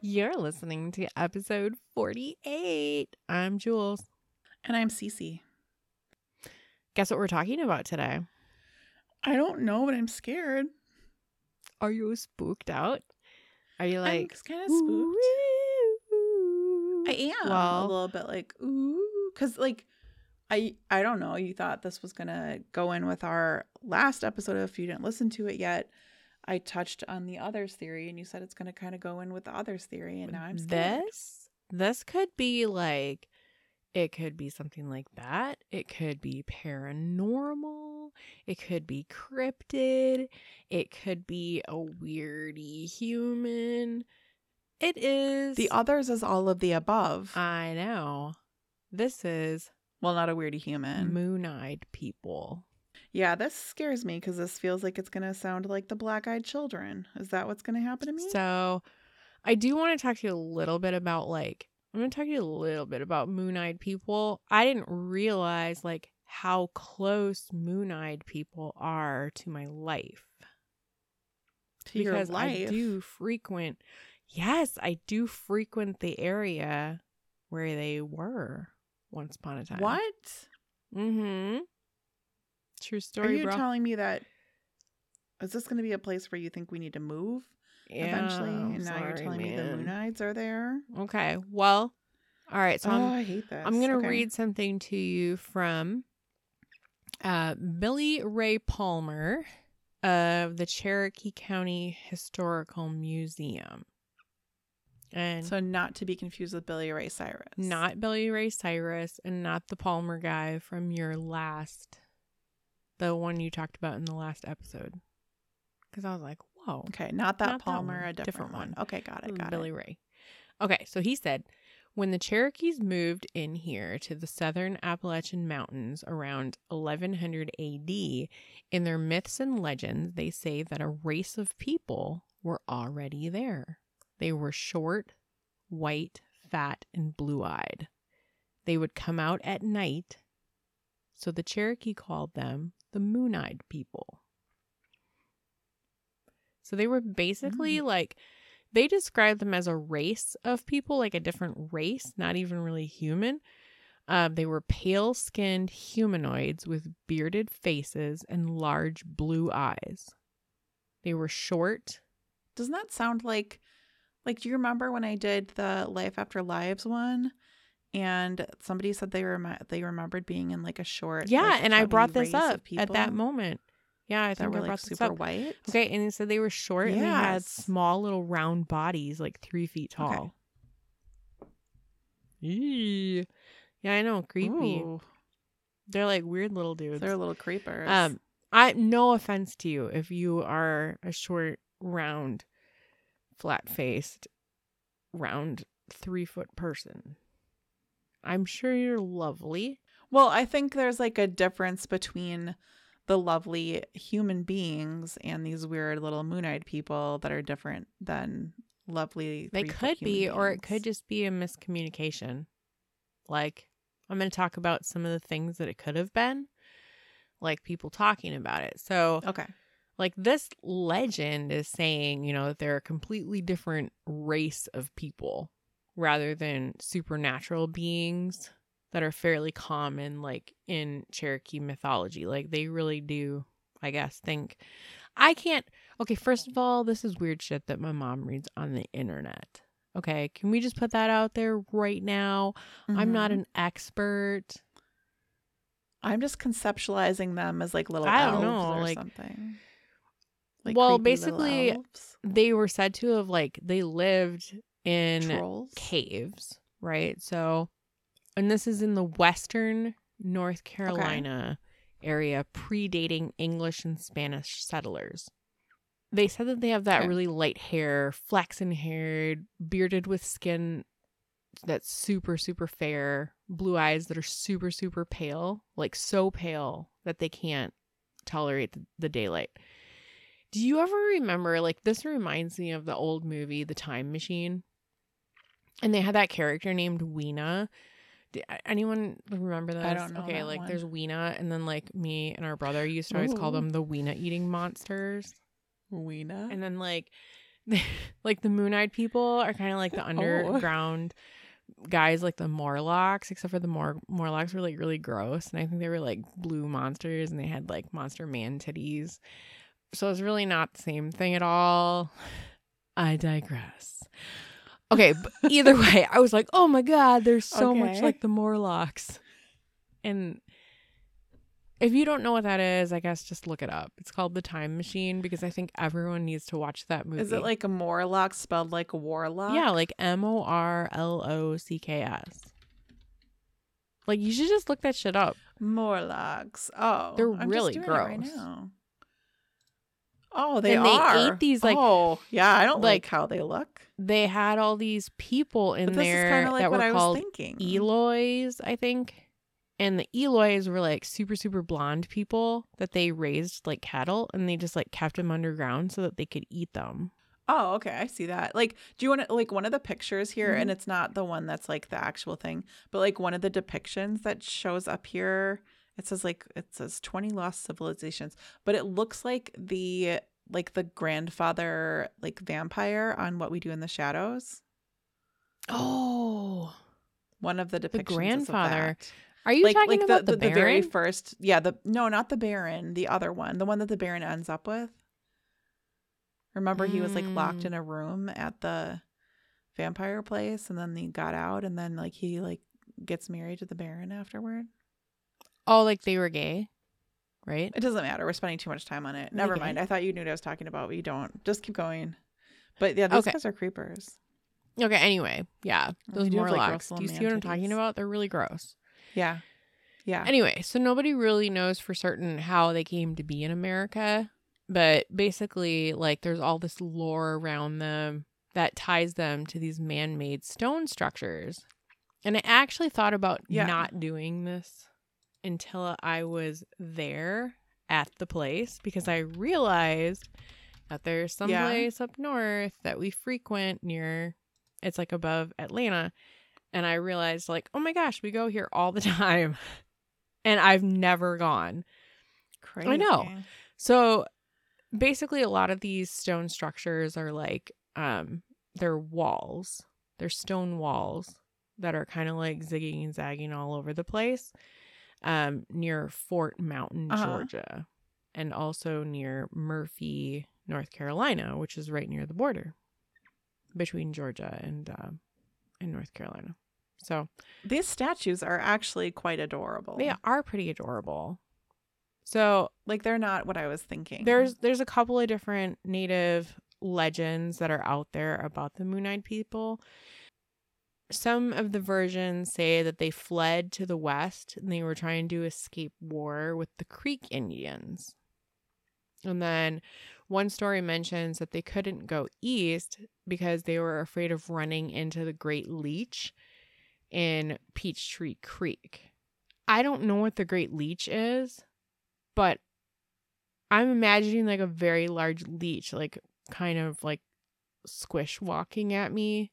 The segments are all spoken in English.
You're listening to episode 48. I'm Jules. And I'm Cece. Guess what we're talking about today? I don't know, but I'm scared. Are you spooked out? Are you like kind of spooked? "Ooh." I am a little bit like ooh, because like I I don't know. You thought this was gonna go in with our last episode. If you didn't listen to it yet, I touched on the others theory, and you said it's gonna kind of go in with the others theory, and now I'm scared. This this could be like it could be something like that. It could be paranormal. It could be cryptid. It could be a weirdy human. It is The others is all of the above. I know. This is well, not a weirdy human. moon-eyed people. Yeah, this scares me because this feels like it's gonna sound like the black-eyed children. Is that what's gonna happen to me? So, I do want to talk to you a little bit about like I'm going to talk to you a little bit about moon-eyed people. I didn't realize like how close moon-eyed people are to my life to your life. I do frequent Yes, I do frequent the area where they were once upon a time. What? Mhm. True story. Are you bro. telling me that? Is this going to be a place where you think we need to move eventually? Yeah, And now you're sorry, telling me the man. Moonides are there? Okay. Well, all right. So oh, I'm I hate this. I'm going to Okay. read something to you from uh, Billy Ray Palmer of the Cherokee County Historical Museum. And So not to be confused with Billy Ray Cyrus. not Billy Ray Cyrus and not the Palmer guy from your last, the one you talked about in the last episode. Because I was like, whoa. okay. Not that Not that Palmer, one, a different, different one. one. Okay, got it. Got Billy it. Billy Ray. Okay, so he said when the Cherokees moved in here to the southern Appalachian Mountains around 1100 AD, in their myths and legends, they say that a race of people were already there. They were short, white, fat, and blue eyed. They would come out at night, so the Cherokee called them the moon eyed people. So they were basically like, they described them as a race of people, like a different race, not even really human. Um, they were pale skinned humanoids with bearded faces and large blue eyes. They were short. Doesn't that sound like, like, do you remember when I did the Life After Lives one? And somebody said they rem- they remembered being in like a short. Yeah, like, and I brought this up at that moment. Yeah, I think were I like super up. white. Okay, and said they were short and they had small little round bodies, like three feet Okay. tall. Eee. Yeah, I know, creepy. Ooh, They're like weird little dudes. they're little creepers. Um, I no offense to you if you are a short, round, flat faced, round three foot person. I'm sure you're lovely. Well, I think there's like a difference between the lovely human beings and these weird little moon-eyed people that are different than lovely. They could be, human or it could just be a miscommunication. Like, I'm going to talk about some of the things that it could have been, like people talking about it. So, Okay. like, this legend is saying, you know, that they're a completely different race of people rather than supernatural beings that are fairly common, like in Cherokee mythology. Like, they really do, I guess, think. I can't. Okay, first of all, this is weird shit that my mom reads on the internet. Okay, can we just put that out there right now? I'm not Mhm. an expert. I'm just conceptualizing them as like little I don't elves know, or like- something. Well, basically. They were said to have like they lived in trolls. caves, right? So, and this is in the western North Carolina area, predating English and Spanish settlers. They said that they have that Okay. really light hair, flaxen haired, bearded with skin that's super, super fair, blue eyes that are super, super pale, like so pale that they can't tolerate the daylight. Do you ever remember, like, this reminds me of the old movie, The Time Machine? And they had that character named Weena. Anyone remember that? I don't know Okay, like one. there's Weena, and then like me and our brother used to always call them the Weena eating monsters. Weena. And then like like the Moon-Eyed people are kind of like Oh. the underground guys, like the Morlocks, except for the Mor- Morlocks were like really gross, and I think they were like blue monsters, and they had like monster man titties. So it's really not the same thing at all. I digress. Okay, but either way, I was like, oh my god, there's so much like the Morlocks, and if you don't know what that is, I guess just look it up. It's called The Time Machine because I think everyone needs to watch that movie. Is it like a Morlock spelled like a warlock? Yeah, like M O R L O C K S. Like you should just look that shit up. Morlocks. Oh, They're I'm really right gross. now. Oh, they And they are. ate these, like- oh, yeah. I don't like, like- how they look. They had all these people in But this is there kind of like that what were I was called thinking. Eloys, I think. And the Eloys were like super, super blonde people that they raised like cattle and they just like kept them underground so that they could eat them. Oh, okay. I see that. Like, do you want to like one of the pictures here? Mm-hmm. And it's not the one that's like the actual thing, but like one of the depictions that shows up here. It says like it says twenty lost civilizations, but it looks like the like the grandfather like vampire on What We Do in the Shadows. Oh. One of the depictions. of grandfather. Are you like talking like about the, the, the, the very first yeah the no not the baron the other one the one that the baron ends up with remember he was like locked Mm. in a room at the vampire place and then he got out and then like he like gets married to the baron afterward Oh, like they were gay, right? it doesn't matter we're spending too much time on it never Okay. mind i thought you knew what i was talking about but you don't just keep going but yeah those Okay. guys are creepers Okay. Anyway, yeah, those have, like, gross do you see what I'm talking about? They're really gross. yeah yeah Anyway, so nobody really knows for certain how they came to be in America, but basically, like, there's all this lore around them that ties them to these man-made stone structures. And I actually thought about Yeah. not doing this until I was there at the place because I realized that there's some Yeah. place up north that we frequent near it's like above Atlanta. And I realized like oh my gosh we go here all the time. And I've never gone. Crazy I know. so basically a lot of these stone structures are like um they're walls. They're stone walls that are kind of like zigging and zagging all over the place um near Fort Mountain Uh-huh. Georgia and also near Murphy North Carolina which is right near the border between Georgia and um and North Carolina. So these statues are actually quite adorable. They are pretty adorable. So like they're not what i was thinking. there's there's a couple of different native legends that are out there about the moon-eyed people some of the versions say that they fled to the west and they were trying to escape war with the creek indians and then one story mentions that they couldn't go east because they were afraid of running into the great leech in peachtree creek i don't know what the great leech is but I'm imagining like a very large leech, like kind of like squish walking at me.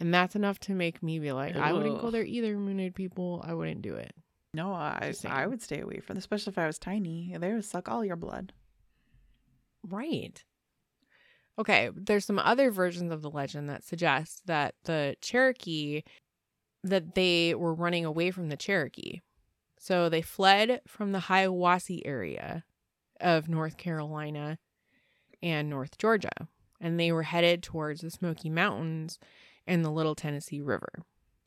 And that's enough to make me be like, I wouldn't go there either, Moon-eyed people. I wouldn't do it. No, I I would stay away from, especially if I was tiny. They would suck all your blood. Right. Okay, there's some other versions of the legend that suggest that the Cherokee that they were running away from the Cherokee. So they fled from the Hiawassee area of North Carolina and North Georgia, and they were headed towards the Smoky Mountains and the Little Tennessee River.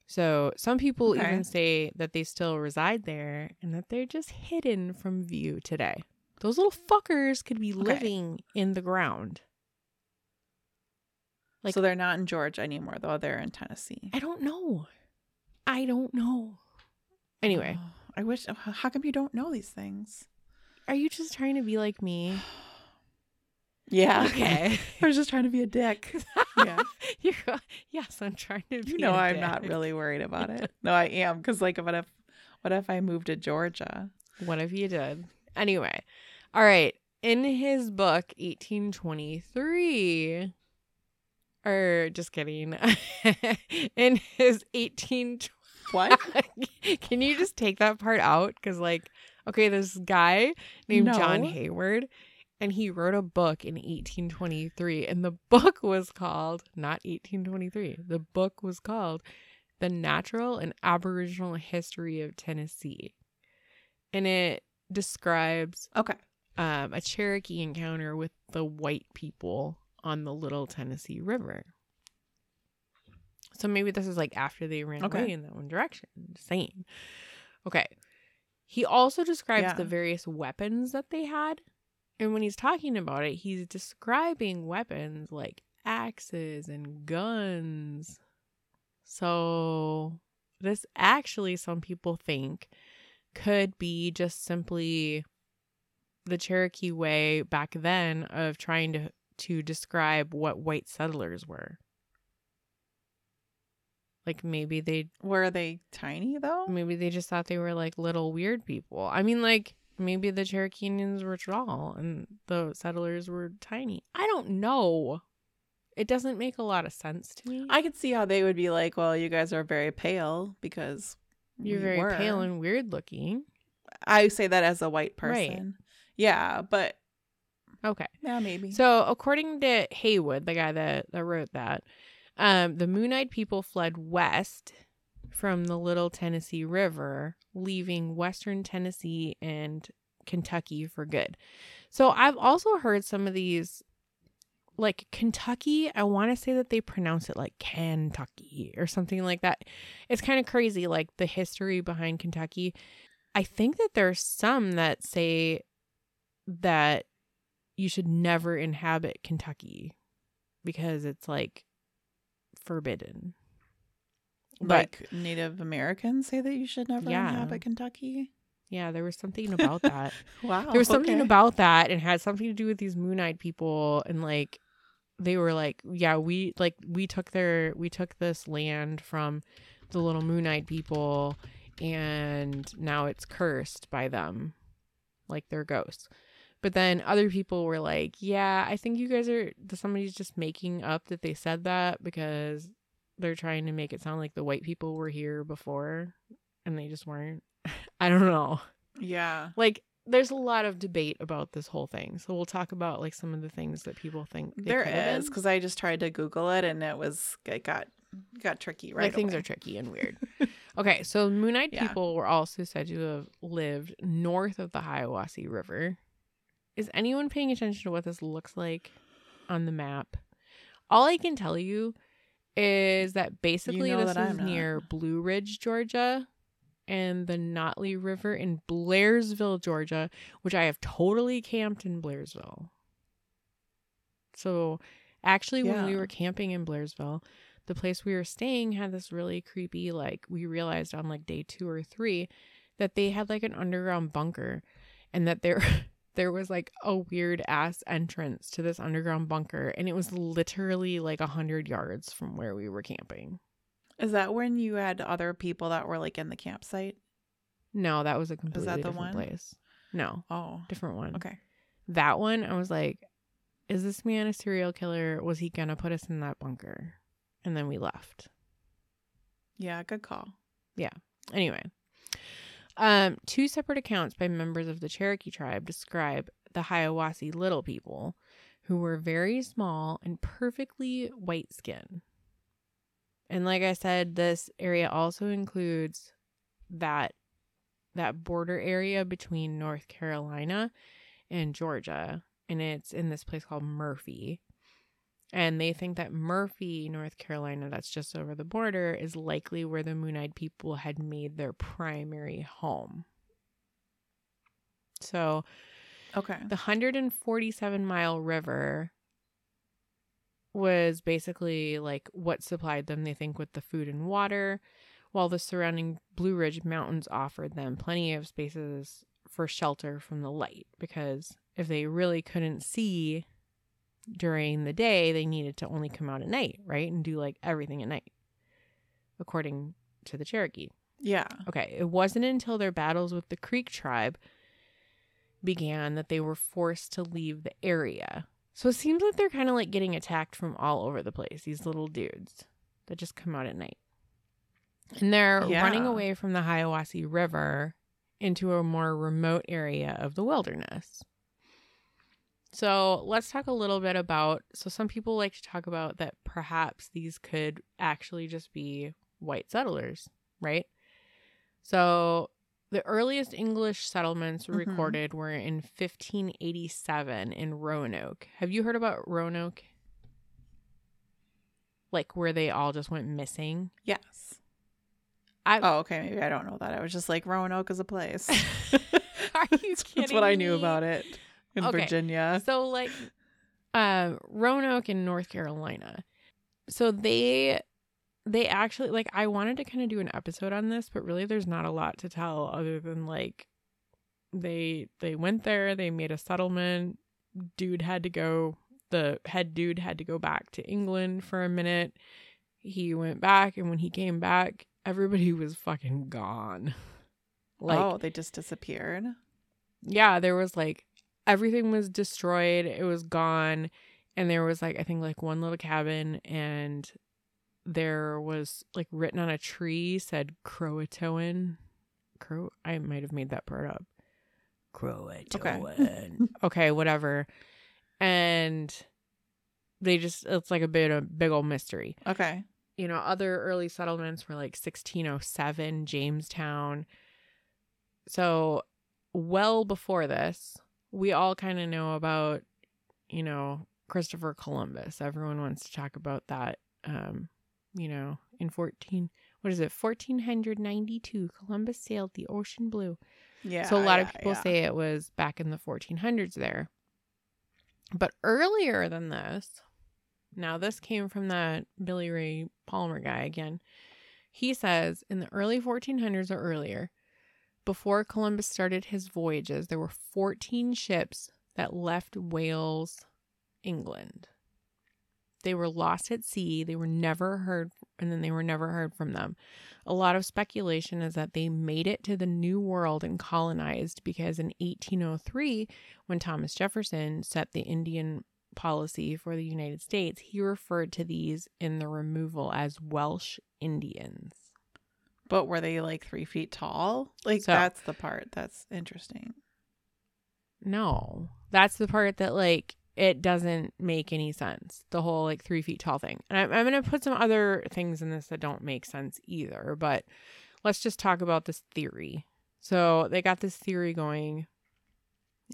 So some people Okay. even say that they still reside there and that they're just hidden from view today. Those little fuckers could be Okay. living in the ground. Like- so they're not in Georgia anymore, though. They're in Tennessee. I don't know. I don't know. Anyway, Oh, I wish. How come you don't know these things? are you just trying to be like me? Yeah. Okay. I was just trying to be a dick. Yeah. You're, yes, I'm trying to be. You know, I'm not really worried about it. No, I am because, like, what if, what if I moved to Georgia? What if you did? Anyway, all right. In his book, 1823, or just kidding, in his 18, What? can you just take that part out? Because, like, okay, this guy named John Haywood, and he wrote a book in 1823 and the book was called not 1823 the book was called the natural and aboriginal history of tennessee and it describes Okay. um, a cherokee encounter with the white people on the little tennessee river so maybe this is like after they ran Okay. away in that one direction just saying okay he also describes Yeah. the various weapons that they had and when he's talking about it, he's describing weapons like axes and guns. So, this actually, some people think, could be just simply the Cherokee way back then of trying to, to describe what white settlers were. Like maybe they Were they tiny though? maybe they just thought they were like little weird people. I mean, like maybe the Cherokee Indians were tall and the settlers were tiny. I don't know. It doesn't make a lot of sense to me. I could see how they would be like, well, you guys are very pale because You're we very were. pale and weird looking. I say that as a white Right. person. Yeah, but Okay. yeah, maybe. So, according to Haywood, the guy that, that wrote that, um, the Moon Eyed people fled west from the Little Tennessee River, leaving western Tennessee and Kentucky for good. So, I've also heard some of these, like Kentucky, I want to say that they pronounce it like Kentucky or something like that. It's kind of crazy, like the history behind Kentucky. I think that there's some that say that you should never inhabit Kentucky because it's like forbidden. But like Native Americans say that you should never Yeah. inhabit Kentucky. yeah, there was something about that. Wow. there was something okay. about that and had something to do with these moon-eyed people and like they were like, yeah, we like we took their we took this land from the little moon-eyed people and now it's cursed by them. Like they're ghosts. But then other people were like, yeah, I think you guys are somebody's just making up that they said that because they're trying to make it sound like the white people were here before and they just weren't. I don't know Yeah. like there's a lot of debate about this whole thing so we'll talk about like some of the things that people think they There is because I just tried to Google it and it was it got got tricky. Right. like things are tricky and weird okay so moon-eyed Yeah. people were also said to have lived north of the hiawassee river is anyone paying attention to what this looks like on the map all i can tell you is that basically know this that is near blue ridge georgia and the Nottely River in Blairsville, Georgia, which I have totally camped in Blairsville. So, actually, when we were camping in Blairsville, the place we were staying had this really creepy, like, we realized on like day two or three that they had like an underground bunker and that there. There was like a weird ass entrance to this underground bunker, and it was literally like a hundred yards from where we were camping. Is that when you had other people that were like in the campsite? No, that was a completely that the different one? place. No, Oh. different one. Okay. That one, I was like, is this man a serial killer? Was he gonna put us in that bunker? And then we left. Yeah, good call. Yeah. Anyway, um, two separate accounts by members of the Cherokee tribe describe the Hiawassee Little People, who were very small and perfectly white skin. And like I said, this area also includes that that border area between North Carolina and Georgia, and it's in this place called Murphy. And they think that Murphy, North Carolina, that's just over the border, is likely where the Moon Eyed people had made their primary home. So Okay. the 147 mile river was basically like what supplied them, they think, with the food and water, while the surrounding Blue Ridge Mountains offered them plenty of spaces for shelter from the light. Because if they really couldn't see during the day, they needed to only come out at night, right? And do like everything at night, according to the Cherokee. Yeah. Okay, it wasn't until their battles with the Creek tribe began that they were forced to leave the area. So it seems like they're kind of like getting attacked from all over the place, these little dudes that just come out at night. And they're running away from the Hiawassee River into a more remote area of the wilderness. So let's talk a little bit about. So some people like to talk about that perhaps these could actually just be white settlers, right? So the earliest English settlements Mhm. recorded were in 1587 in Roanoke. Have you heard about Roanoke? Like where they all just went missing. Yes. I Oh, okay. Maybe I don't know that. I was just like Roanoke is a place. Are you kidding? That's what I knew me? about it in Okay. Virginia. So like uh Roanoke in North Carolina. So they they actually like I wanted to kind of do an episode on this, but really there's not a lot to tell other than like they they went there, they made a settlement, dude had to go the head dude had to go back to England for a minute. He went back and when he came back, everybody was fucking gone. Like oh, they just disappeared. yeah, there was like everything was destroyed. It was gone. And there was like I think like one little cabin and there was like written on a tree said Croatoan. Crow I might have made that part up. Croatoan. Okay. whatever. And they just it's like a bit of big old mystery Okay. you know, other early settlements were like 1607, Jamestown. So, well before this, we all kind of know about, you know, Christopher Columbus. Everyone wants to talk about that. Um, you know, in 14, what is it, 1492, Columbus sailed the ocean blue. Yeah. so, a lot yeah, of people yeah. say it was back in the 1400s there. But earlier than this, now this came from that Billy Ray Palmer guy again. He says in the early 1400s or earlier, before Columbus started his voyages, there were 14 ships that left Wales, England. They were lost at sea. They were never heard, and then they were never heard from them. A lot of speculation is that they made it to the New World and colonized because in 1803, when Thomas Jefferson set the Indian policy for the United States, he referred to these in the removal as Welsh Indians. But were they like three feet tall? Like So- that's the part that's interesting. No, that's the part that like it doesn't make any sense. The whole like three feet tall thing. And I'm, I'm going to put some other things in this that don't make sense either. But let's just talk about this theory. So they got this theory going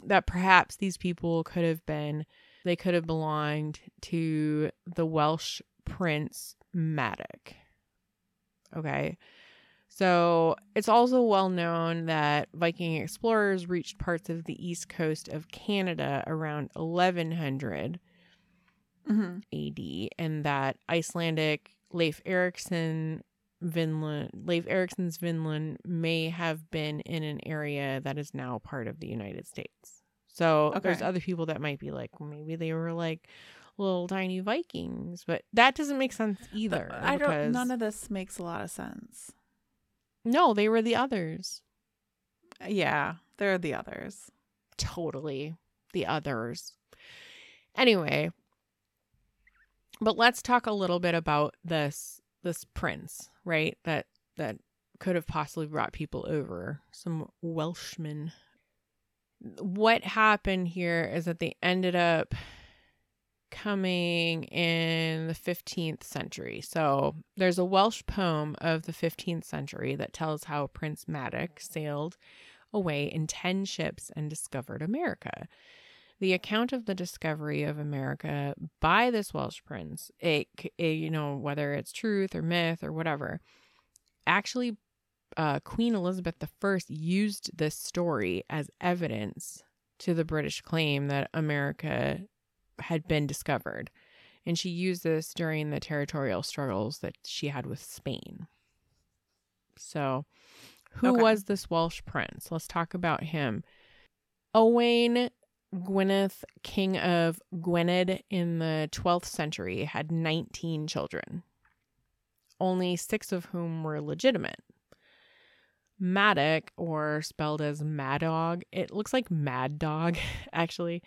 that perhaps these people could have been, they could have belonged to the Welsh prince Madoc. Okay. So it's also well known that Viking explorers reached parts of the east coast of Canada around 1100 Mm-hmm. AD, and that Icelandic Leif Erikson Vinland, Leif Eriksson's Vinland may have been in an area that is now part of the United States. So there's other people that might be like, well, maybe they were like little tiny Vikings, but that doesn't make sense either. I don't. None of this makes a lot of sense. No, they were the others. Yeah, they're the others. totally the others. Anyway, but let's talk a little bit about this this prince, right? That that could have possibly brought people over, some Welshmen. What happened here is that they ended up coming in the 15th century. So there's a Welsh poem of the 15th century that tells how Prince Madoc sailed away in 10 ships and discovered America. The account of the discovery of America by this Welsh prince, it, it you know whether it's truth or myth or whatever, actually uh, Queen Elizabeth I used this story as evidence to the British claim that America had been discovered. And she used this during the territorial struggles that she had with Spain. So, who Okay. was this Welsh prince? Let's talk about him. Owain Gwynedd, king of Gwynedd in the 12th century, had 19 children, only six of whom were legitimate. Madoc, or spelled as Madog, it looks like Mad Dog, actually,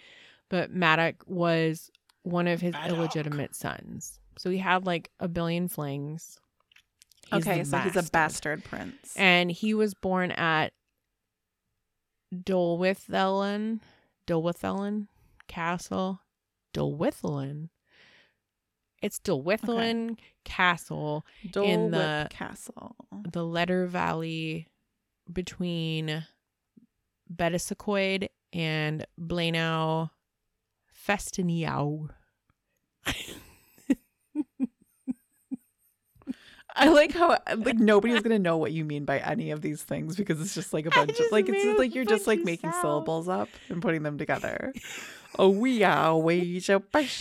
but Madoc was one of his Madoc. illegitimate sons. So he had like a billion flings. He's okay, the so he's a bastard. bastard prince. And he was born at Dolwyddelan, Dolwyddelan Castle, Dulwithlin. It's Dulwithlin Castle, Dole in the- Castle. the Lledr Valley between Betws-y-Coed and Blaenau Ffestiniog. I like how like nobody's gonna know what you mean by any of these things because it's just like a bunch of like it's just like you're just like making sounds. syllables up and putting them together. oh, we are way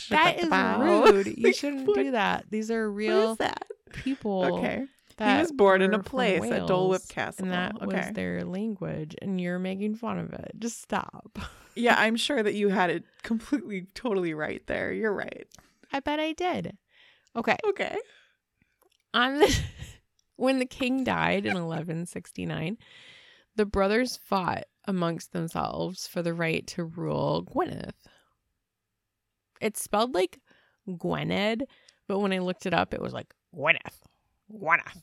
That is rude. You shouldn't do that. These are real people. Okay, That he was born in a place at Dole Whip Castle. And that okay, was their language, and you're making fun of it. Just stop. yeah, I'm sure that you had it completely, totally right there. You're right. I bet I did. Okay. Okay. On the when the king died in 1169, the brothers fought amongst themselves for the right to rule Gwynedd. It's spelled like Gwynedd, but when I looked it up, it was like Gwynedd. Gwynedd.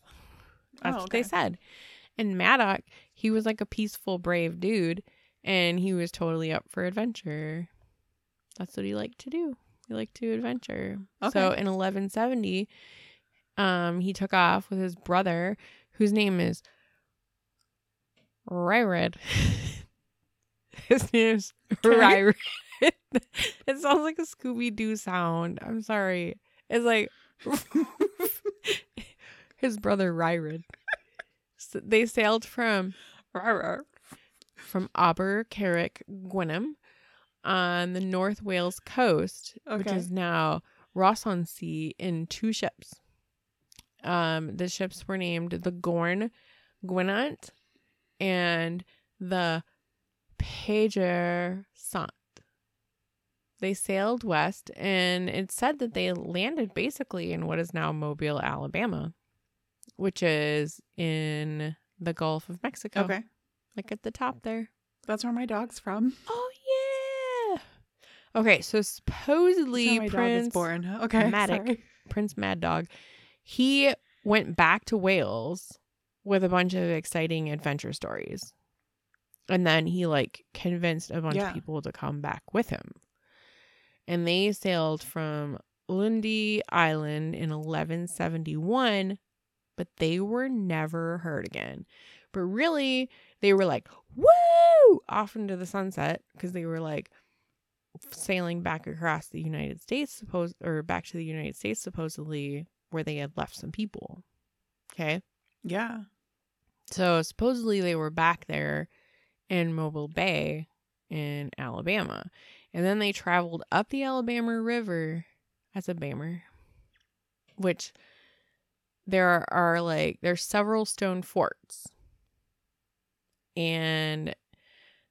That's Oh, what they said. And Maddox, he was like a peaceful, brave dude, and he was totally up for adventure. That's what he liked to do. He liked to adventure. Okay. So in 1170, um, he took off with his brother, whose name is Ryred. his name's Okay. Ryred. it sounds like a Scooby Doo sound. I'm sorry. It's like his brother Ryred. So they sailed from from Abercarrick, Gwynam, on the North Wales coast, which is now Rhos on Sea, in two ships. Um, the ships were named the Gorn Gwynant and the Pedr Sant. They sailed west, and it said that they landed basically in what is now Mobile, Alabama, which is in the Gulf of Mexico. Okay. Like at the top there. That's where my dog's from. Oh yeah. Okay, so supposedly my dog was Prince born. Okay. Madoc. sorry. Prince Mad Dog, he went back to Wales with a bunch of exciting adventure stories. And then he like convinced a bunch Yeah. of people to come back with him. And they sailed from Lundy Island in 1171, but they were never heard again. But really, they were like, woo, off into the sunset because they were like sailing back across the United States, suppose, or back to the United States, supposedly, where they had left some people. Okay. Yeah. So supposedly they were back there in Mobile Bay in Alabama. And then they traveled up the Alabama River as a Bammer, which there are, like, there's several stone forts. And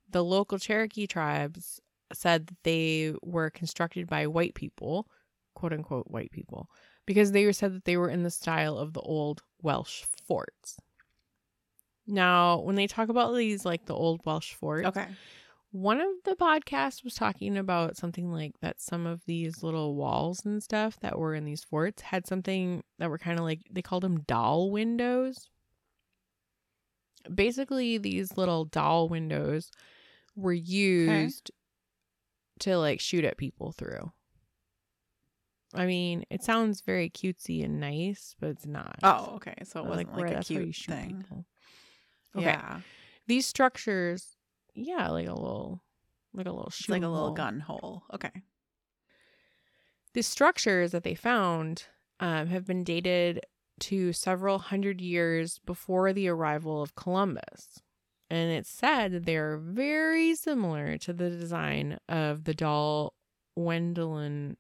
the local Cherokee tribes said that they were constructed by white people, quote unquote white people, because they were said that they were in the style of the old Welsh forts. Now, when they talk about these like the old Welsh forts, Okay. One of the podcasts was talking about something like that some of these little walls and stuff that were in these forts had something that were kind of like they called them doll windows. Basically, these little doll windows were used to like shoot at people through. I mean, it sounds very cutesy and nice, but it's not. Oh, okay. So it wasn't like, where- a that's where you cute thing. Okay. Yeah. These structures, yeah, like a little, like a little It's like a little hole. gun hole. Okay. The structures that they found um, have been dated to several hundred years before the arrival of Columbus. And it's said that they are very similar to the design of the Dal Wendelin.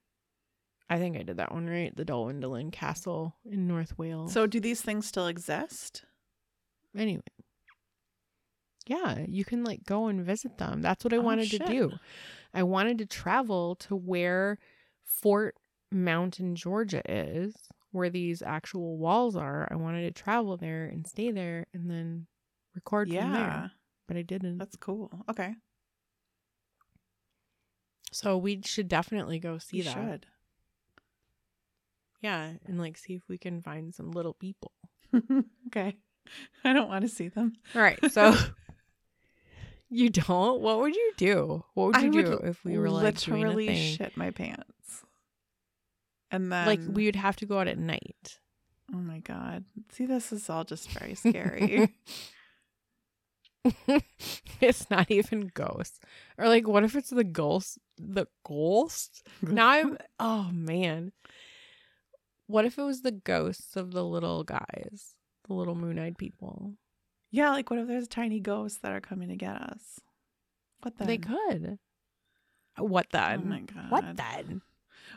I think I did that one right. The Dal Wendelin Castle in North Wales. So do these things still exist? anyway, yeah, you can like go and visit them. That's what I Oh, wanted shit. to do. I wanted to travel to where Fort Mountain, Georgia is, where these actual walls are. I wanted to travel there and stay there and then record from there, but I didn't. That's cool. Okay. so we should definitely go see You that. should. Yeah, and like see if we can find some little people. okay. I don't want to see them. All right, so You don't? What would you do? What would I you would do if we were like doing a literally thing? shit my pants. And then like we would have to go out at night. Oh my god. See this is all just very scary. it's not even ghosts. Or like what if it's the ghost the ghost? Now I'm oh man. What if it was the ghosts of the little guys? The little moon-eyed people. Yeah, like what if there's tiny ghosts that are coming to get us? What then? They could. What oh then? Oh my god. What then?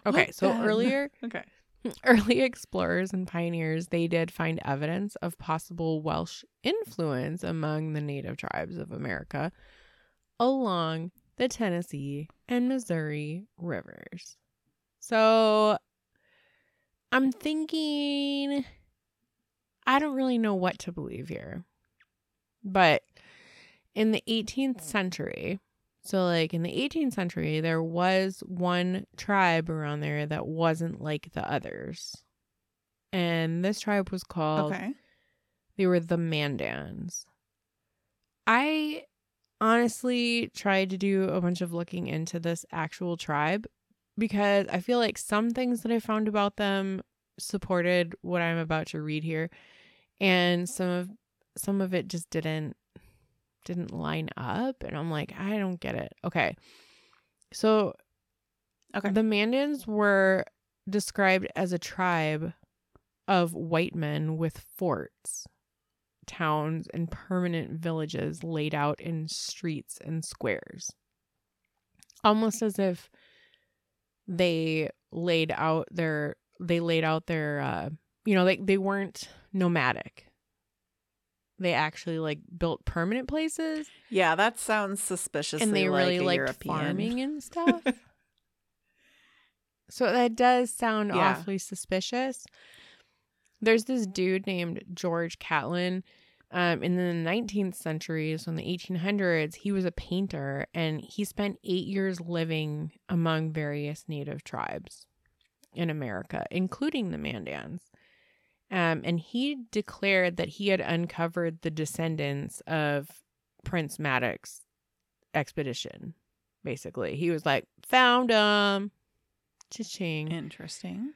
Okay, What so then? earlier Okay. early explorers and pioneers they did find evidence of possible Welsh influence among the native tribes of America along the Tennessee and Missouri rivers. So I'm thinking I don't really know what to believe here. But in the 18th century, so like in the 18th century, there was one tribe around there that wasn't like the others. And this tribe was called Okay. they were the Mandans. I honestly tried to do a bunch of looking into this actual tribe because I feel like some things that I found about them supported what I'm about to read here and some of some of it just didn't didn't line up and I'm like I don't get it. Okay. So Okay. the Mandans were described as a tribe of white men with forts, towns, and permanent villages laid out in streets and squares. Almost as if they laid out their they laid out their uh you know, like they weren't nomadic. They actually like built permanent places Yeah, that sounds suspicious. and they like really European. farming and stuff. so that does sound Yeah. awfully suspicious. There's this dude named George Catlin. Um, in the 19th century, so in the 1800s, he was a painter and he spent eight years living among various native tribes in America, including the Mandans. Um, and he declared that he had uncovered the descendants of Prince Madoc's expedition. Basically, he was like, "Found them." Cha-ching. Interesting.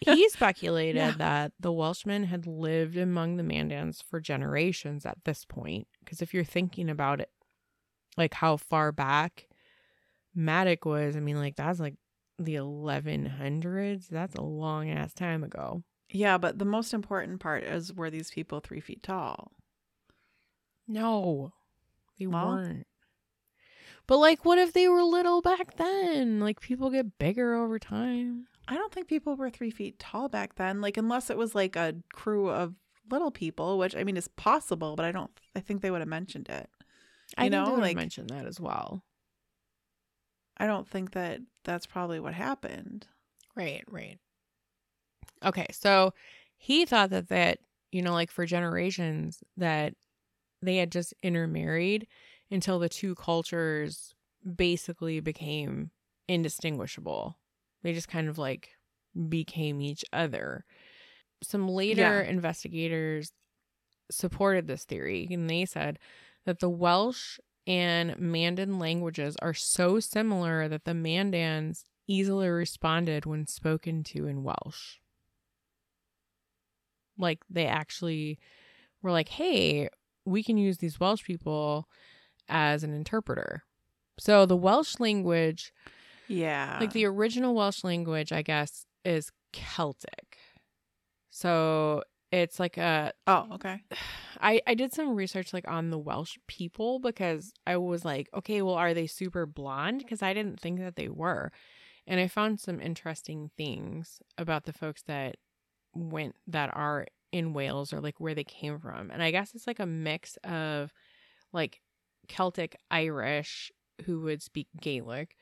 He speculated Yeah. that the Welshmen had lived among the Mandans for generations at this point. Because if you're thinking about it, like how far back Maddox was, I mean, like that's like the 1100s. That's a long ass time ago. Yeah, but the most important part is were these people three feet tall? No, they Well- weren't. But like, what if they were little back then? Like, people get bigger over time. I don't think people were three feet tall back then. Like unless it was like a crew of little people, which I mean is possible, but I don't. I think they would have mentioned it. I You think know, like- mention that as well. I don't think that that's probably what happened. Right, right. Okay, so he thought that that you know, like for generations, that they had just intermarried until the two cultures basically became indistinguishable. They just kind of like became each other. Some later Yeah. investigators supported this theory, and they said that the Welsh and Mandan languages are so similar that the Mandans easily responded when spoken to in Welsh. Like they actually were like, hey, we can use these Welsh people as an interpreter. So the Welsh language, Yeah. like the original Welsh language, I guess, is Celtic. So it's like a oh, okay. I, I did some research like on the Welsh people because I was like, okay, well, are they super blonde? Because I didn't think that they were. And I found some interesting things about the folks that went that are in Wales or like where they came from. And I guess it's like a mix of like Celtic Irish who would speak Gaelic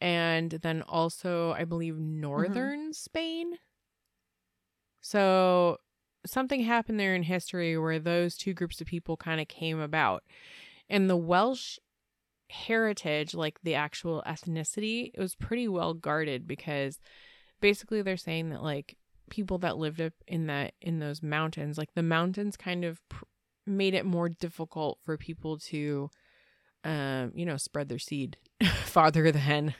and then also I believe mm-hmm. northern Spain. So something happened there in history where those two groups of people kind of came about. And the Welsh heritage, like the actual ethnicity, it was pretty well guarded because basically they're saying that like people that lived up in that in those mountains, like the mountains kind of pr- made it more difficult for people to, um, you know, spread their seed farther than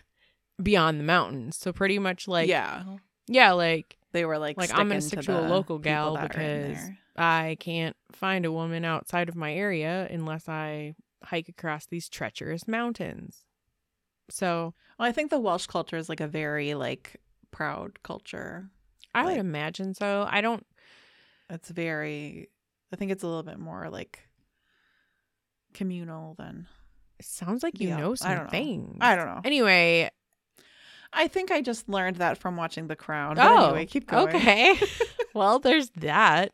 beyond the mountains. So pretty much like, yeah, yeah, like they were like, Like, I'm gonna stick to a the local gal that are in because- I can't find a woman outside of my area unless I hike across these treacherous mountains. So Well, I think the Welsh culture is like a very like proud culture. I would imagine so. I don't. It's very. I think it's a little bit more like communal than It sounds like you Yeah, know I some don't know. things. I don't know. Anyway, I think I just learned that from watching The Crown. But oh, anyway, keep going. okay. well, there's that.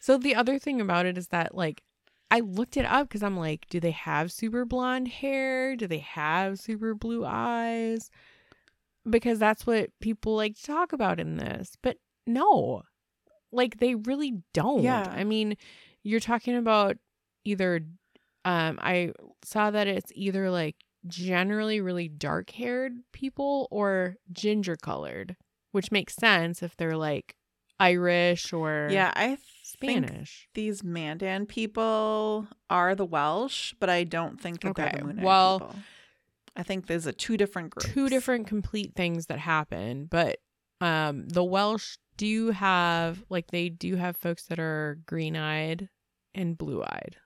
So the other thing about it is that like I looked it up because I'm like, do they have super blonde hair? Do they have super blue eyes? Because that's what people like to talk about in this. But no, like they really don't. Yeah. I mean, you're talking about either, um, I saw that it's either like generally really dark haired people or ginger colored, which makes sense if they're like Irish or Yeah, I think Spanish. these Mandan people are the Welsh, but I don't think that they're Okay, the Moon-eyed well- people. I think there's a two different groups. two different complete things that happen but um the welsh do have like they do have folks that are green-eyed and blue-eyed.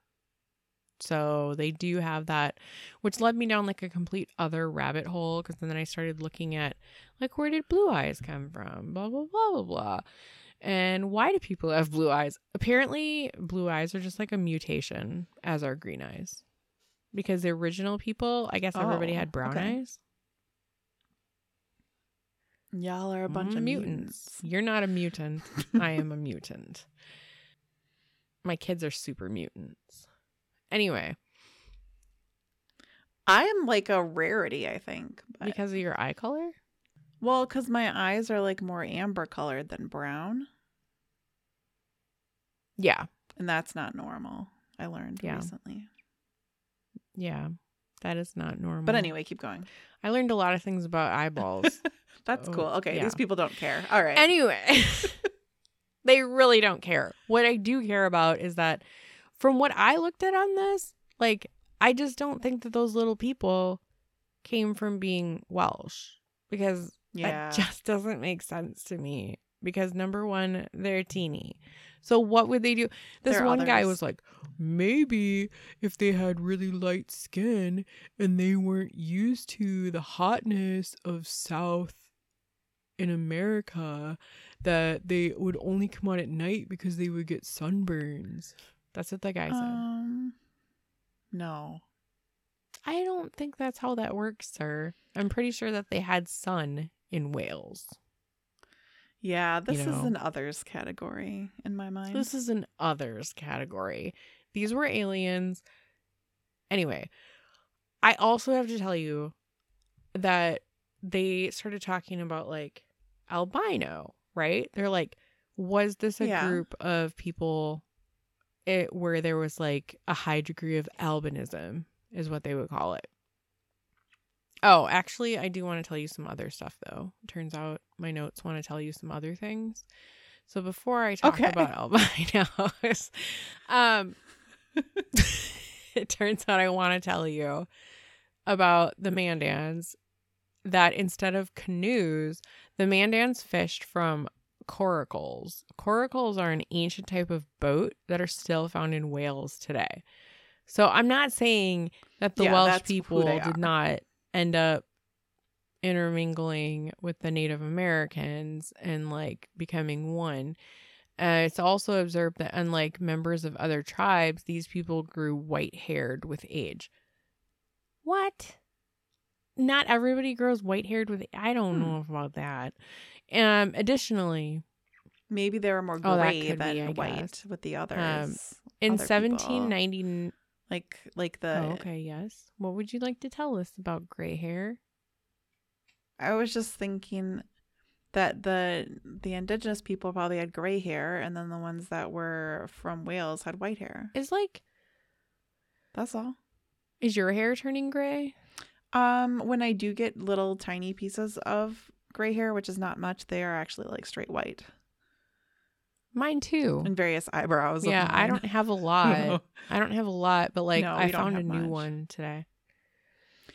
So they do have that which led me down like a complete other rabbit hole because then i started looking at like where did blue eyes come from? Blah blah blah blah blah. And why do people have blue eyes? Apparently blue eyes are just like a mutation as are green eyes because the original people i guess everybody Oh, had brown okay. eyes Y'all are a bunch of mutants. mutants. You're not a mutant. I am a mutant. My kids are super mutants. Anyway, I am like a rarity, I think. But, because of your eye color? well, because my eyes are like more amber colored than brown, Yeah. and that's not normal. I learned Yeah. recently. Yeah. That is not normal. But anyway, keep going. I learned a lot of things about eyeballs. That's Oh, cool. Okay, yeah. these people don't care. All right. anyway, they really don't care. What I do care about is that from what I looked at on this, like, I just don't think that those little people came from being Welsh because yeah. That just doesn't make sense to me because number one, they're teeny. So what would they do? This one guy was like, maybe if they had really light skin and they weren't used to the hotness of South in America, that they would only come out at night because they would get sunburns. That's what the guy said. um, no. I don't think that's how that works, sir. I'm pretty sure that they had sun in Wales. Yeah, this know. is an others category in my mind. This is an others category. These were aliens. Anyway, I also have to tell you that they started talking about like albino, right? They're like, was this a Yeah. group of people it, where there was like a high degree of albinism, is what they would call it. Oh, actually, I do want to tell you some other stuff though. Turns out my notes want to tell you some other things. So before I talk Okay. about albinos, um, it turns out I want to tell you about the Mandans that instead of canoes, the Mandans fished from coracles. Coracles are an ancient type of boat that are still found in Wales today. So I'm not saying that the Yeah, Welsh people did not end up intermingling with the Native Americans and like becoming one. Uh, it's also observed that unlike members of other tribes, these people grew white haired with age. What? Not everybody grows white haired with I don't Hmm. know about that. Um additionally, Maybe they were more Oh, gray be, than I white guess. with the others. Um, in other people. 1790 like like the Oh, okay, yes. What would you like to tell us about gray hair? I was just thinking that the the indigenous people probably had gray hair and then the ones that were from Wales had white hair. Is like That's all. is your hair turning gray? Um when I do get little tiny pieces of gray hair, which is not much, they are actually like straight white. Mine too. and various eyebrows. Yeah, I don't have a lot. I don't have a lot, but like No, I found a have new much. one today.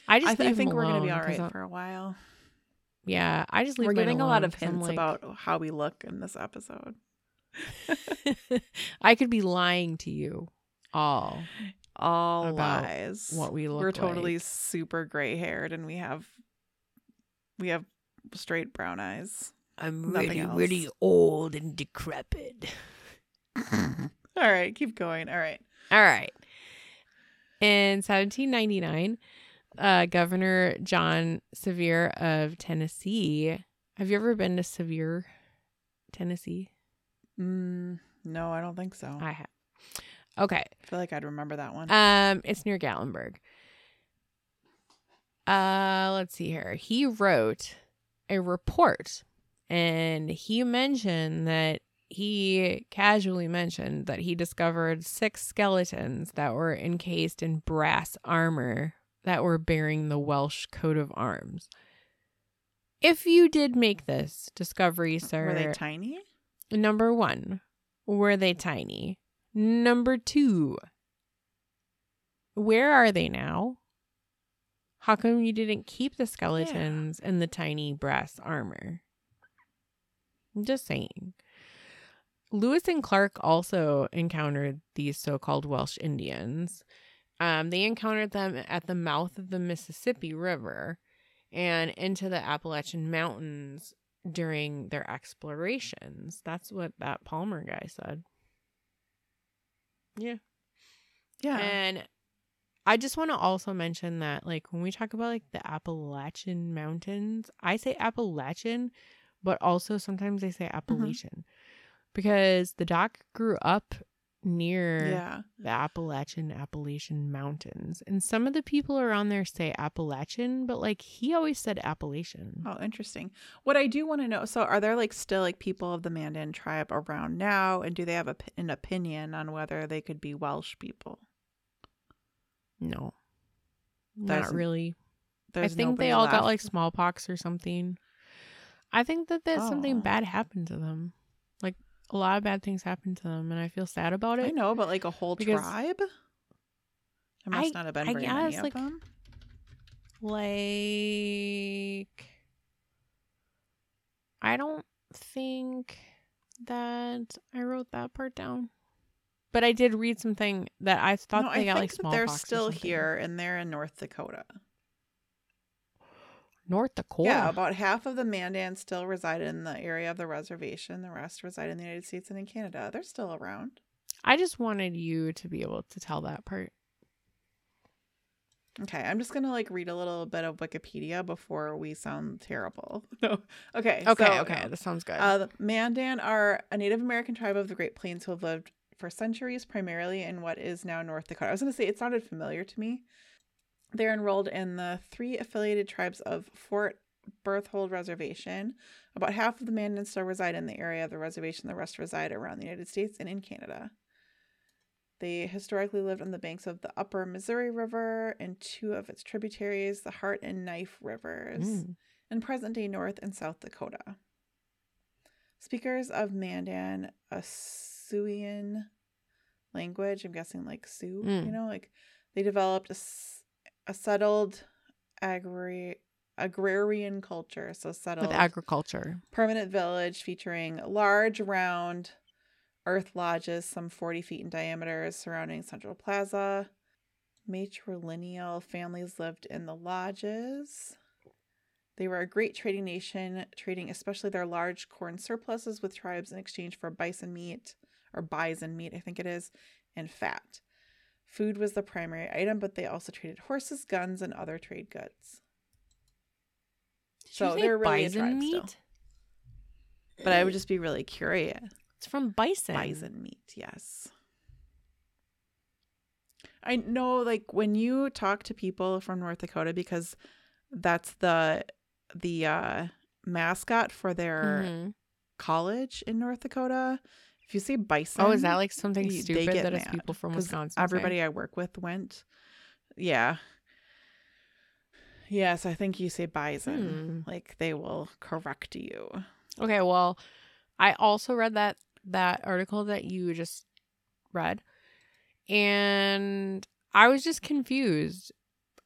I just I, th- I think we're gonna be all right for a while. Yeah, I just leave We're giving a lot of hints like- about how we look in this episode. I could be lying to you all All lies. what we look We're totally like. super gray haired, and we have we have straight brown eyes. I'm Nothing really, else. really old and decrepit. All right, keep going. All right. All right. In 1799, uh, Governor John Sevier of Tennessee. Have you ever been to Sevier, Tennessee? Mm, no, I don't think so. I I have. Okay. I feel like I'd remember that one. Um, it's near Gatlinburg. Uh, let's see here. He wrote a report and he mentioned that he casually mentioned that he discovered six skeletons that were encased in brass armor that were bearing the Welsh coat of arms. If you did make this discovery, sir, Were they tiny? Number one, were they tiny? Number two, where are they now? How come you didn't keep the skeletons and the tiny brass armor? I'm just saying. Lewis and Clark also encountered these so called Welsh Indians. Um, they encountered them at the mouth of the Mississippi River and into the Appalachian Mountains during their explorations. That's what that Palmer guy said. Yeah. Yeah. And I just want to also mention that, like, when we talk about like the Appalachian Mountains, I say Appalachian, but also sometimes they say mm-hmm. Appalachian because the doc grew up near yeah. the Appalachian Appalachian Mountains, and some of the people around there say Appalachian, but like he always said Appalachian. Oh, interesting. What I do want to know so, are there like still like people of the Mandan tribe around now? And do they have a, an opinion on whether they could be Welsh people? No, There's not really. I think they all got like smallpox or something. I think that that something Oh. bad happened to them. Like a lot of bad things happened to them, and I feel sad about it. I know, but like a whole tribe? There must I- not have been I very many guess, of like, them. Like, I don't think that I wrote that part down, but I did read something that I thought no, they I got think like that smallpox. they're still something. here and they're in North Dakota. North Dakota. Yeah, about half of the Mandan still reside in the area of the reservation. The rest reside in the United States and in Canada. They're still around. I just wanted you to be able to tell that part. Okay, I'm just gonna like read a little bit of Wikipedia before we sound terrible. No, okay, Okay, so, okay, This sounds good. Uh, the Mandan are a Native American tribe of the Great Plains who have lived for centuries, primarily in what is now North Dakota. I was gonna say it sounded familiar to me. They're enrolled in the three affiliated tribes of Fort Berthold Reservation. About half of the Mandan still reside in the area of the reservation. The rest reside around the United States and in Canada. They historically lived on the banks of the upper Missouri River and two of its tributaries, the Heart and Knife Rivers, Mm. in present day North and South Dakota. Speakers of Mandan, a Siouan language, I'm guessing like Sioux, Mm. you know, like they developed a, a settled agri- agrarian culture. So settled With agriculture. permanent village featuring large round earth lodges some 40 feet in diameter surrounding central plaza matrilineal families lived in the lodges they were a great trading nation trading especially their large corn surpluses with tribes in exchange for bison meat or bison meat i think it is and fat food was the primary item but they also traded horses guns and other trade goods So they're really a bison tribe meat. still. but i would just be really curious It's from bison. bison meat yes i know like when you talk to people from north dakota because that's the the uh mascot for their Mhm. college in north dakota if you say bison Oh, is that like something you- they stupid get that people from Wisconsin? say? everybody i work with went yeah yes i think you say bison Hmm. like they will correct you Okay, well, I also read that that article that you just read. And I was just confused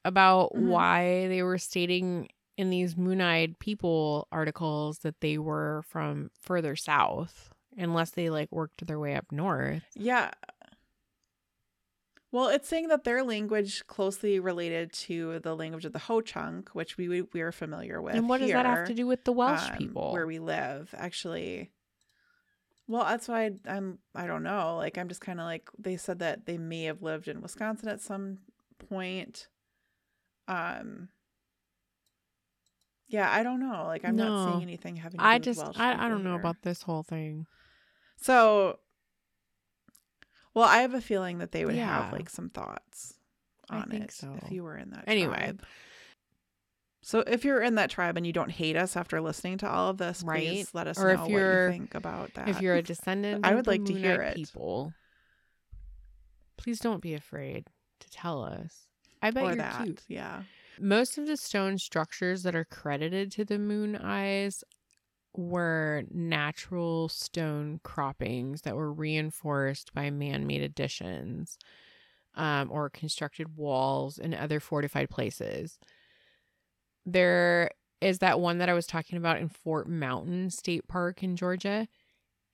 about Mhm. why they were stating in these moon eyed people articles that they were from further south, unless they like worked their way up north. Yeah. Well, it's saying that their language closely related to the language of the Ho Chunk, which we we- we're familiar with. and what does that have to do with the Welsh um, people? where we live? Actually, well, that's why I, I'm. I don't know. Like, I'm just kind of like they said that they may have lived in Wisconsin at some point. Um. Yeah, I don't know. Like, I'm not seeing anything having. To I do with just Welsh I, I don't know here. about this whole thing. So, well, I have a feeling that they would have like some thoughts on it so. if you were in that Anyway. tribe. So, if you're in that tribe and you don't hate us after listening to all of this, Right. please let us Or if know what you're- you think about that. If you're a descendant, I of would the like to hear it. People, please don't be afraid to tell us. I bet or you're that, cute. yeah, Most of the stone structures that are credited to the moon eyes were natural stone croppings that were reinforced by man-made additions um, or constructed walls and other fortified places. There is that one that I was talking about in Fort Mountain State Park in Georgia.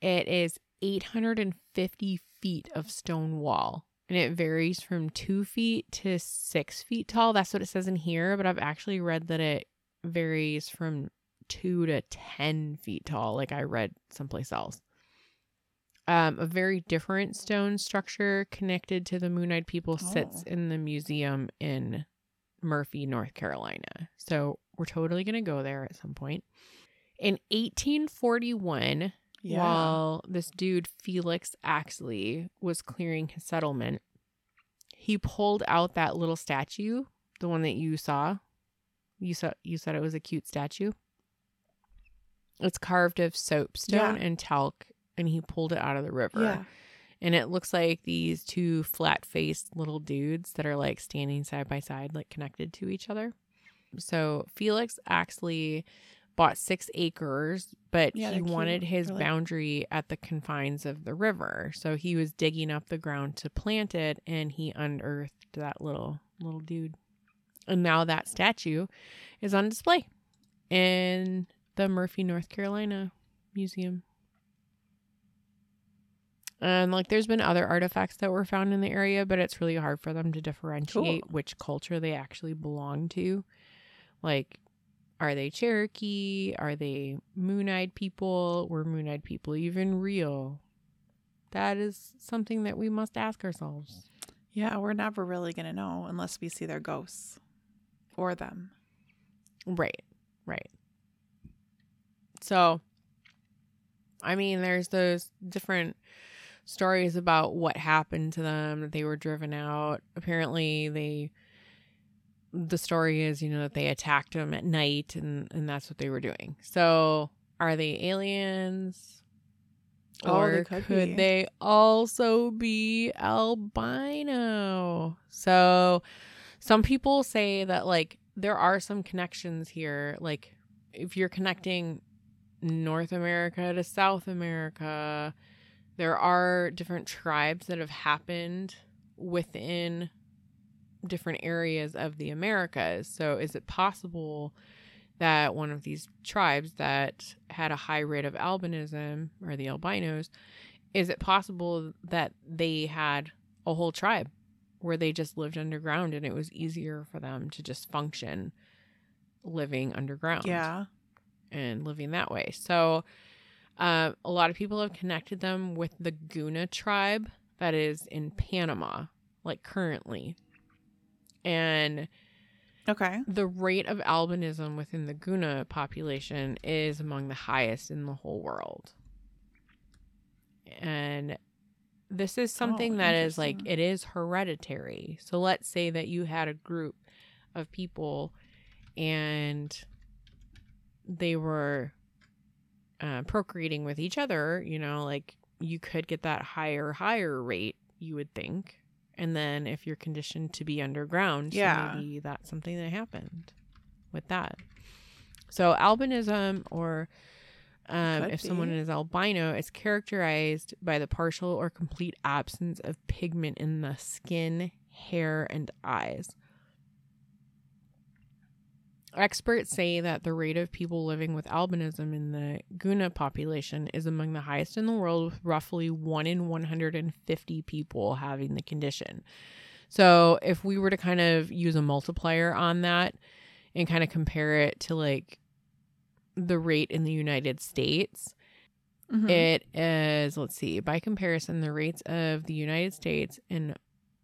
It is 850 feet of stone wall and it varies from two feet to six feet tall. That's what it says in here, but I've actually read that it varies from two to 10 feet tall, like I read someplace else. Um, a very different stone structure connected to the Moon Eyed people sits Oh. in the museum in Murphy, North Carolina. So we're totally going to go there at some point. In 1841, yeah, while this dude Felix Axley was clearing his settlement, he pulled out that little statue, the one that you saw. You saw you said it was a cute statue. It's carved of soapstone Yeah. and talc, and he pulled it out of the river. yeah, And it looks like these two flat faced little dudes that are like standing side by side, like connected to each other. So Felix Axley bought six acres, but Yeah, he wanted cute. his like- boundary at the confines of the river. So he was digging up the ground to plant it and he unearthed that little little dude. And now that statue is on display in the Murphy, North Carolina Museum. And like there's been other artifacts that were found in the area, but it's really hard for them to differentiate Cool. which culture they actually belong to. Like, are they Cherokee? Are they Moon Eyed people? Were Moon Eyed people even real? That is something that we must ask ourselves. yeah. We're never really gonna know unless we see their ghosts or them. Right, right. So, I mean, there's those different stories about what happened to them that they were driven out. Apparently, they the story is, you know, that they attacked them at night and and that's what they were doing. So, are they aliens? Oh, Or they could, could they also be albino? So, some people say that like there are some connections here like if you're connecting north america to south america. There are different tribes that have happened within different areas of the americas. So is it possible that one of these tribes that had a high rate of albinism or the albinos is it possible that they had a whole tribe where they just lived underground and it was easier for them to just function living underground? Yeah, and living that way. So, uh, a lot of people have connected them with the Guna tribe that is in Panama, like currently. And okay. the rate of albinism within the Guna population is among the highest in the whole world. And this is something Oh, that is like it is hereditary. So let's say that you had a group of people and they were uh, procreating with each other, you know, like you could get that higher, higher rate, you would think. And then if you're conditioned to be underground, so Yeah. maybe that's something that happened with that. So albinism or Um, if someone is albino, it's characterized by the partial or complete absence of pigment in the skin, hair, and eyes. Experts say that the rate of people living with albinism in the Guna population is among the highest in the world, with roughly 1 in 150 people having the condition. So, if we were to kind of use a multiplier on that and kind of compare it to like the rate in the United States, Mhm. it is, let's see, by comparison, the rates of the United States and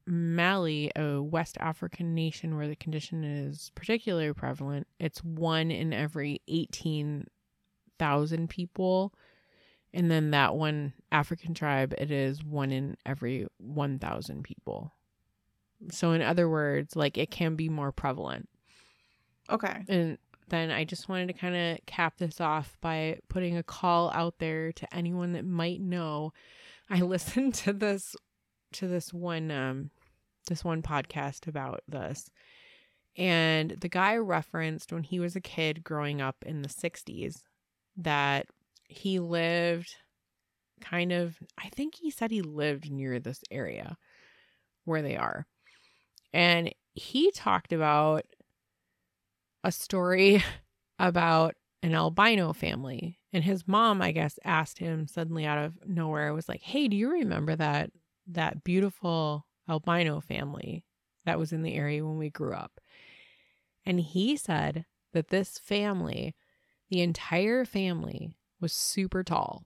Mali, a West African nation where the condition is particularly prevalent, it's one in every 18,000 people. And then that one African tribe, it is one in every 1,000 people. So, in other words, like it can be more prevalent. okay. And then I just wanted to kind of cap this off by putting a call out there to anyone that might know. I listened to this to this one um this one podcast about this. And the guy referenced when he was a kid growing up in the 60s that he lived kind of I think he said he lived near this area where they are. And he talked about a story about an albino family. And his mom, I guess, asked him suddenly out of nowhere, was like, Hey, do you remember that that beautiful albino family that was in the area when we grew up? And he said that this family, the entire family, was super tall.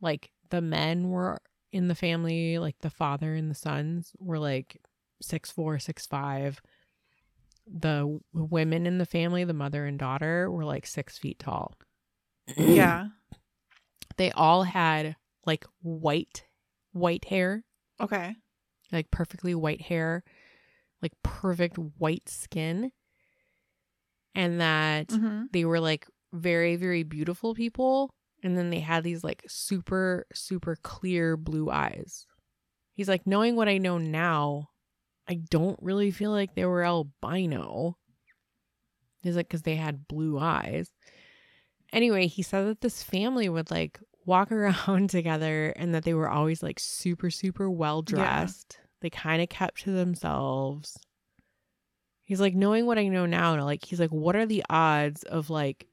Like the men were in the family, like the father and the sons were like six four, six five the women in the family, the mother and daughter, were like six feet tall. Yeah. They all had like white, white hair, Okay. like perfectly white hair, like perfect white skin. And that hmm they were like very, very beautiful people. And then they had these like super, super clear blue eyes. He's like, knowing what I know now, I don't really feel like they were albino. He's like, because they had blue eyes. Anyway, he said that this family would like walk around together and that they were always like super, super well dressed. They kind of kept to themselves. He's like, knowing what I know now, like, he's like, what are the odds of like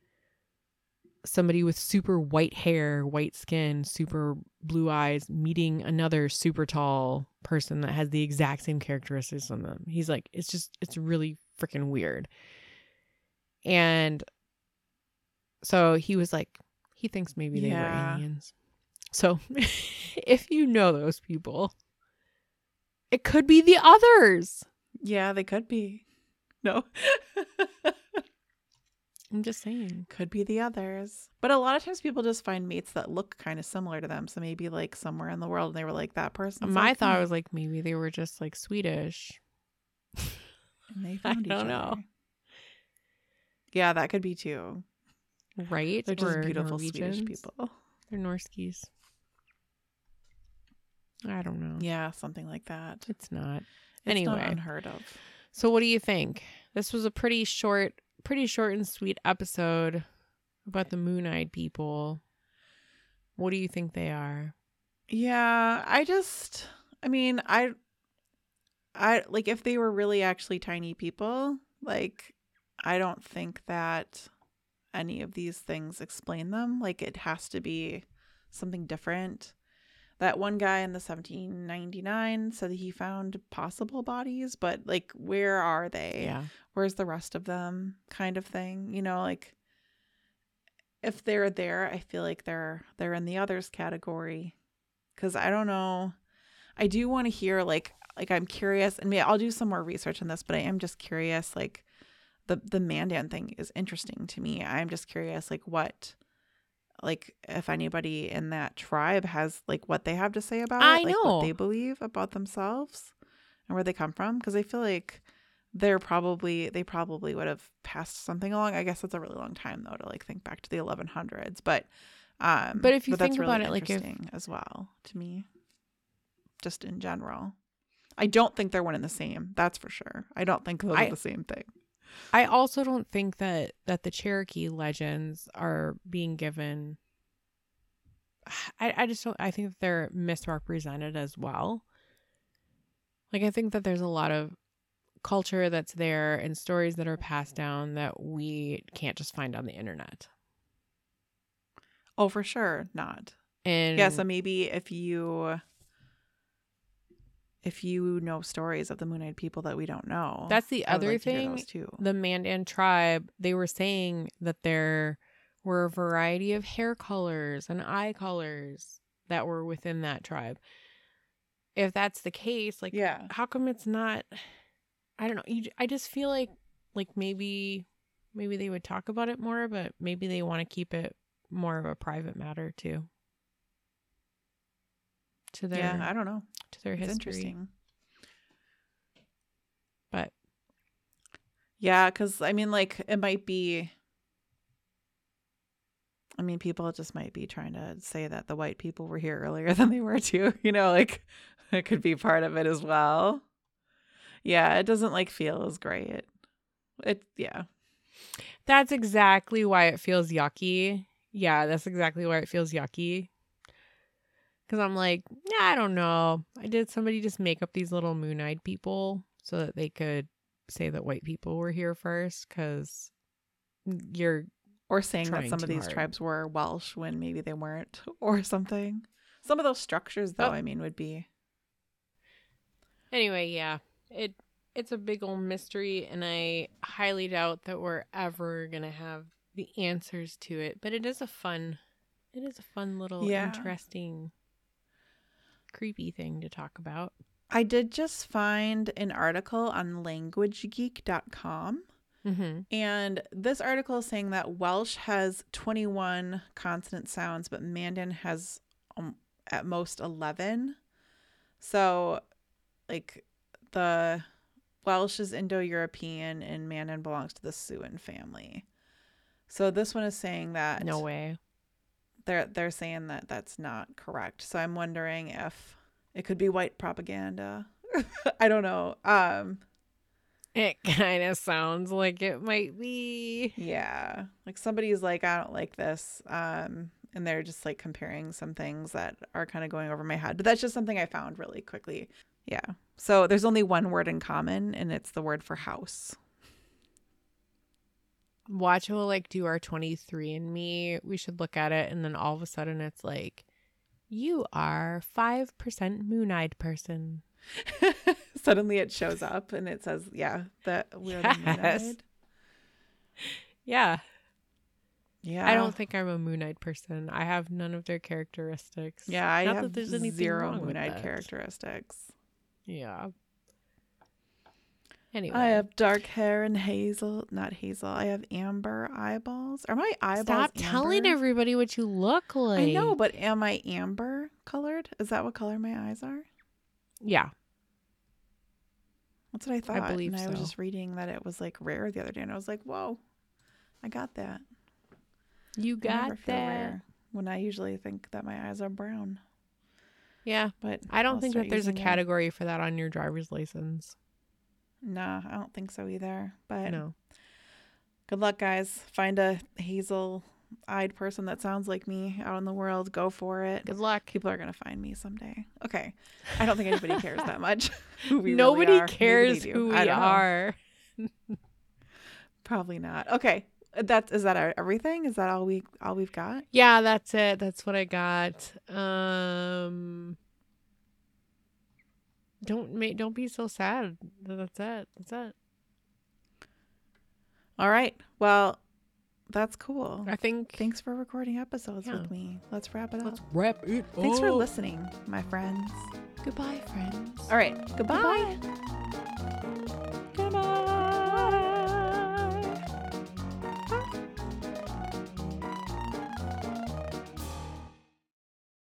somebody with super white hair, white skin, super blue eyes meeting another super tall person that has the exact same characteristics on them? He's like, it's just, it's really freaking weird. And so he was like, he thinks maybe they Yeah. were aliens. So if you know those people, it could be the others. Yeah, they could be. No. I'm just saying. could be the others. But a lot of times people just find mates that look kind of similar to them. So maybe like somewhere in the world and they were like that person. My thought was like maybe they were just like Swedish. and they I found each don't know. other. Yeah, that could be too. Right? They're just Or beautiful Swedish people. They're Norskies. I don't know. Yeah, something like that. It's not. It's not Anyway. unheard of. So what do you think? This was a pretty short, pretty short and sweet episode about the moon-eyed people. What do you think they are? Yeah, I just I mean, I I like if they were really actually tiny people, like I don't think that any of these things explain them. Like it has to be something different. That one guy in the 1799 said that he found possible bodies, but like where are they? Yeah. where's the rest of them kind of thing you know like if they're there i feel like they're they're in the others category because i don't know i do want to hear like like i'm curious and maybe i'll do some more research on this but i am just curious like the the mandan thing is interesting to me i'm just curious like what like if anybody in that tribe has like what they have to say about I it like know. what they believe about themselves and where they come from because i feel like they're probably they probably would have passed something along. I guess that's a really long time though to like think back to the 1100s, but um But if you that's think about it, like, if- interesting as well to me just in general. I don't think they're one and the same. That's for sure. I don't think those I- are the same thing. I also don't think that that the Cherokee legends are being given I, I just don't I think that they're misrepresented as well. Like I think that there's a lot of culture that's there and stories that are passed down that we can't just find on the internet. Oh, for sure, not. And Yeah, so maybe if you if you know stories of the Moon-Eyed people that we don't know, that's the other like thing. The Mandan tribe, they were saying that there were a variety of hair colors and eye colors that were within that tribe. If that's the case, like yeah, how come it's not i don't know you, i just feel like like maybe maybe they would talk about it more but maybe they want to keep it more of a private matter too to their yeah, I don't know. to their It's history interesting. but Yeah, because I mean, like, it might be. I mean, people just might be trying to say that the white people were here earlier than they were too. You know, like, it could be part of it as well. Yeah, it doesn't like feel as great. It, yeah. that's exactly why it feels yucky yeah that's exactly why it feels yucky because i'm like yeah i don't know i did somebody just make up these little moon-eyed people so that they could say that white people were here first because you're Or saying that some of these hard. tribes were Welsh when maybe they weren't, or something. Some of those structures, though, Oh. I mean, would be. Anyway, yeah, it it's a big old mystery, and I highly doubt that we're ever gonna have the answers to it. But it is a fun, it is a fun little Yeah. interesting, creepy thing to talk about. I did just find an article on languagegeek.com. Mm-hmm. And this article is saying that Welsh has 21 consonant sounds, but Mandan has um, at most 11. So, like, the Welsh is Indo European and Mandan belongs to the Siouan family. So, this one is saying that No way. They're, they're saying that that's not correct. So, I'm wondering if it could be white propaganda. I don't know. Um, It kind of sounds like it might be. Yeah. Like somebody's like, I don't like this. Um, and they're just like comparing some things that are kind of going over my head. But that's just something I found really quickly. Yeah. So there's only one word in common, and it's the word for house. Watch will like do our twenty three and me. We should look at it, and then all of a sudden it's like, you are five percent moon eyed person. Suddenly it shows up and it says, yeah, that we're the Yes. moon-eyed. Yeah, Yeah. I don't think I'm a moon eyed person. I have none of their characteristics. Yeah, I Not have that there's anything zero wrong moon-eyed characteristics. Yeah. Anyway, I have dark hair and hazel, not hazel. I have amber eyeballs. Are my eyeballs stop telling everybody what you look like. I know, but am I amber colored? Is that what color my eyes are? yeah, That's what I thought. I believe and I was just reading that it was like rare the other day, and I was like, "Whoa, I got that." you got feel that. rare when I usually think that my eyes are brown. Yeah, But I don't I'll think that there's a it. category for that on your driver's license. Nah, I don't think so either. But No. good luck, guys. Find a hazel-eyed person that sounds like me out in the world. Go for it. Good luck. People are gonna find me someday. Okay, I don't think anybody cares that much. really Nobody are. Cares who we are. Probably not. Okay, that's is that everything? Is that all we all we've got? Yeah, that's it. That's what I got. Um Don't make don't be so sad. That's it. That's it. All right. Well, that's cool. I think Thanks for recording episodes Yeah. with me. Let's wrap it up. let's wrap it Thanks for listening, my friends. Goodbye, friends. All right. Goodbye. Goodbye.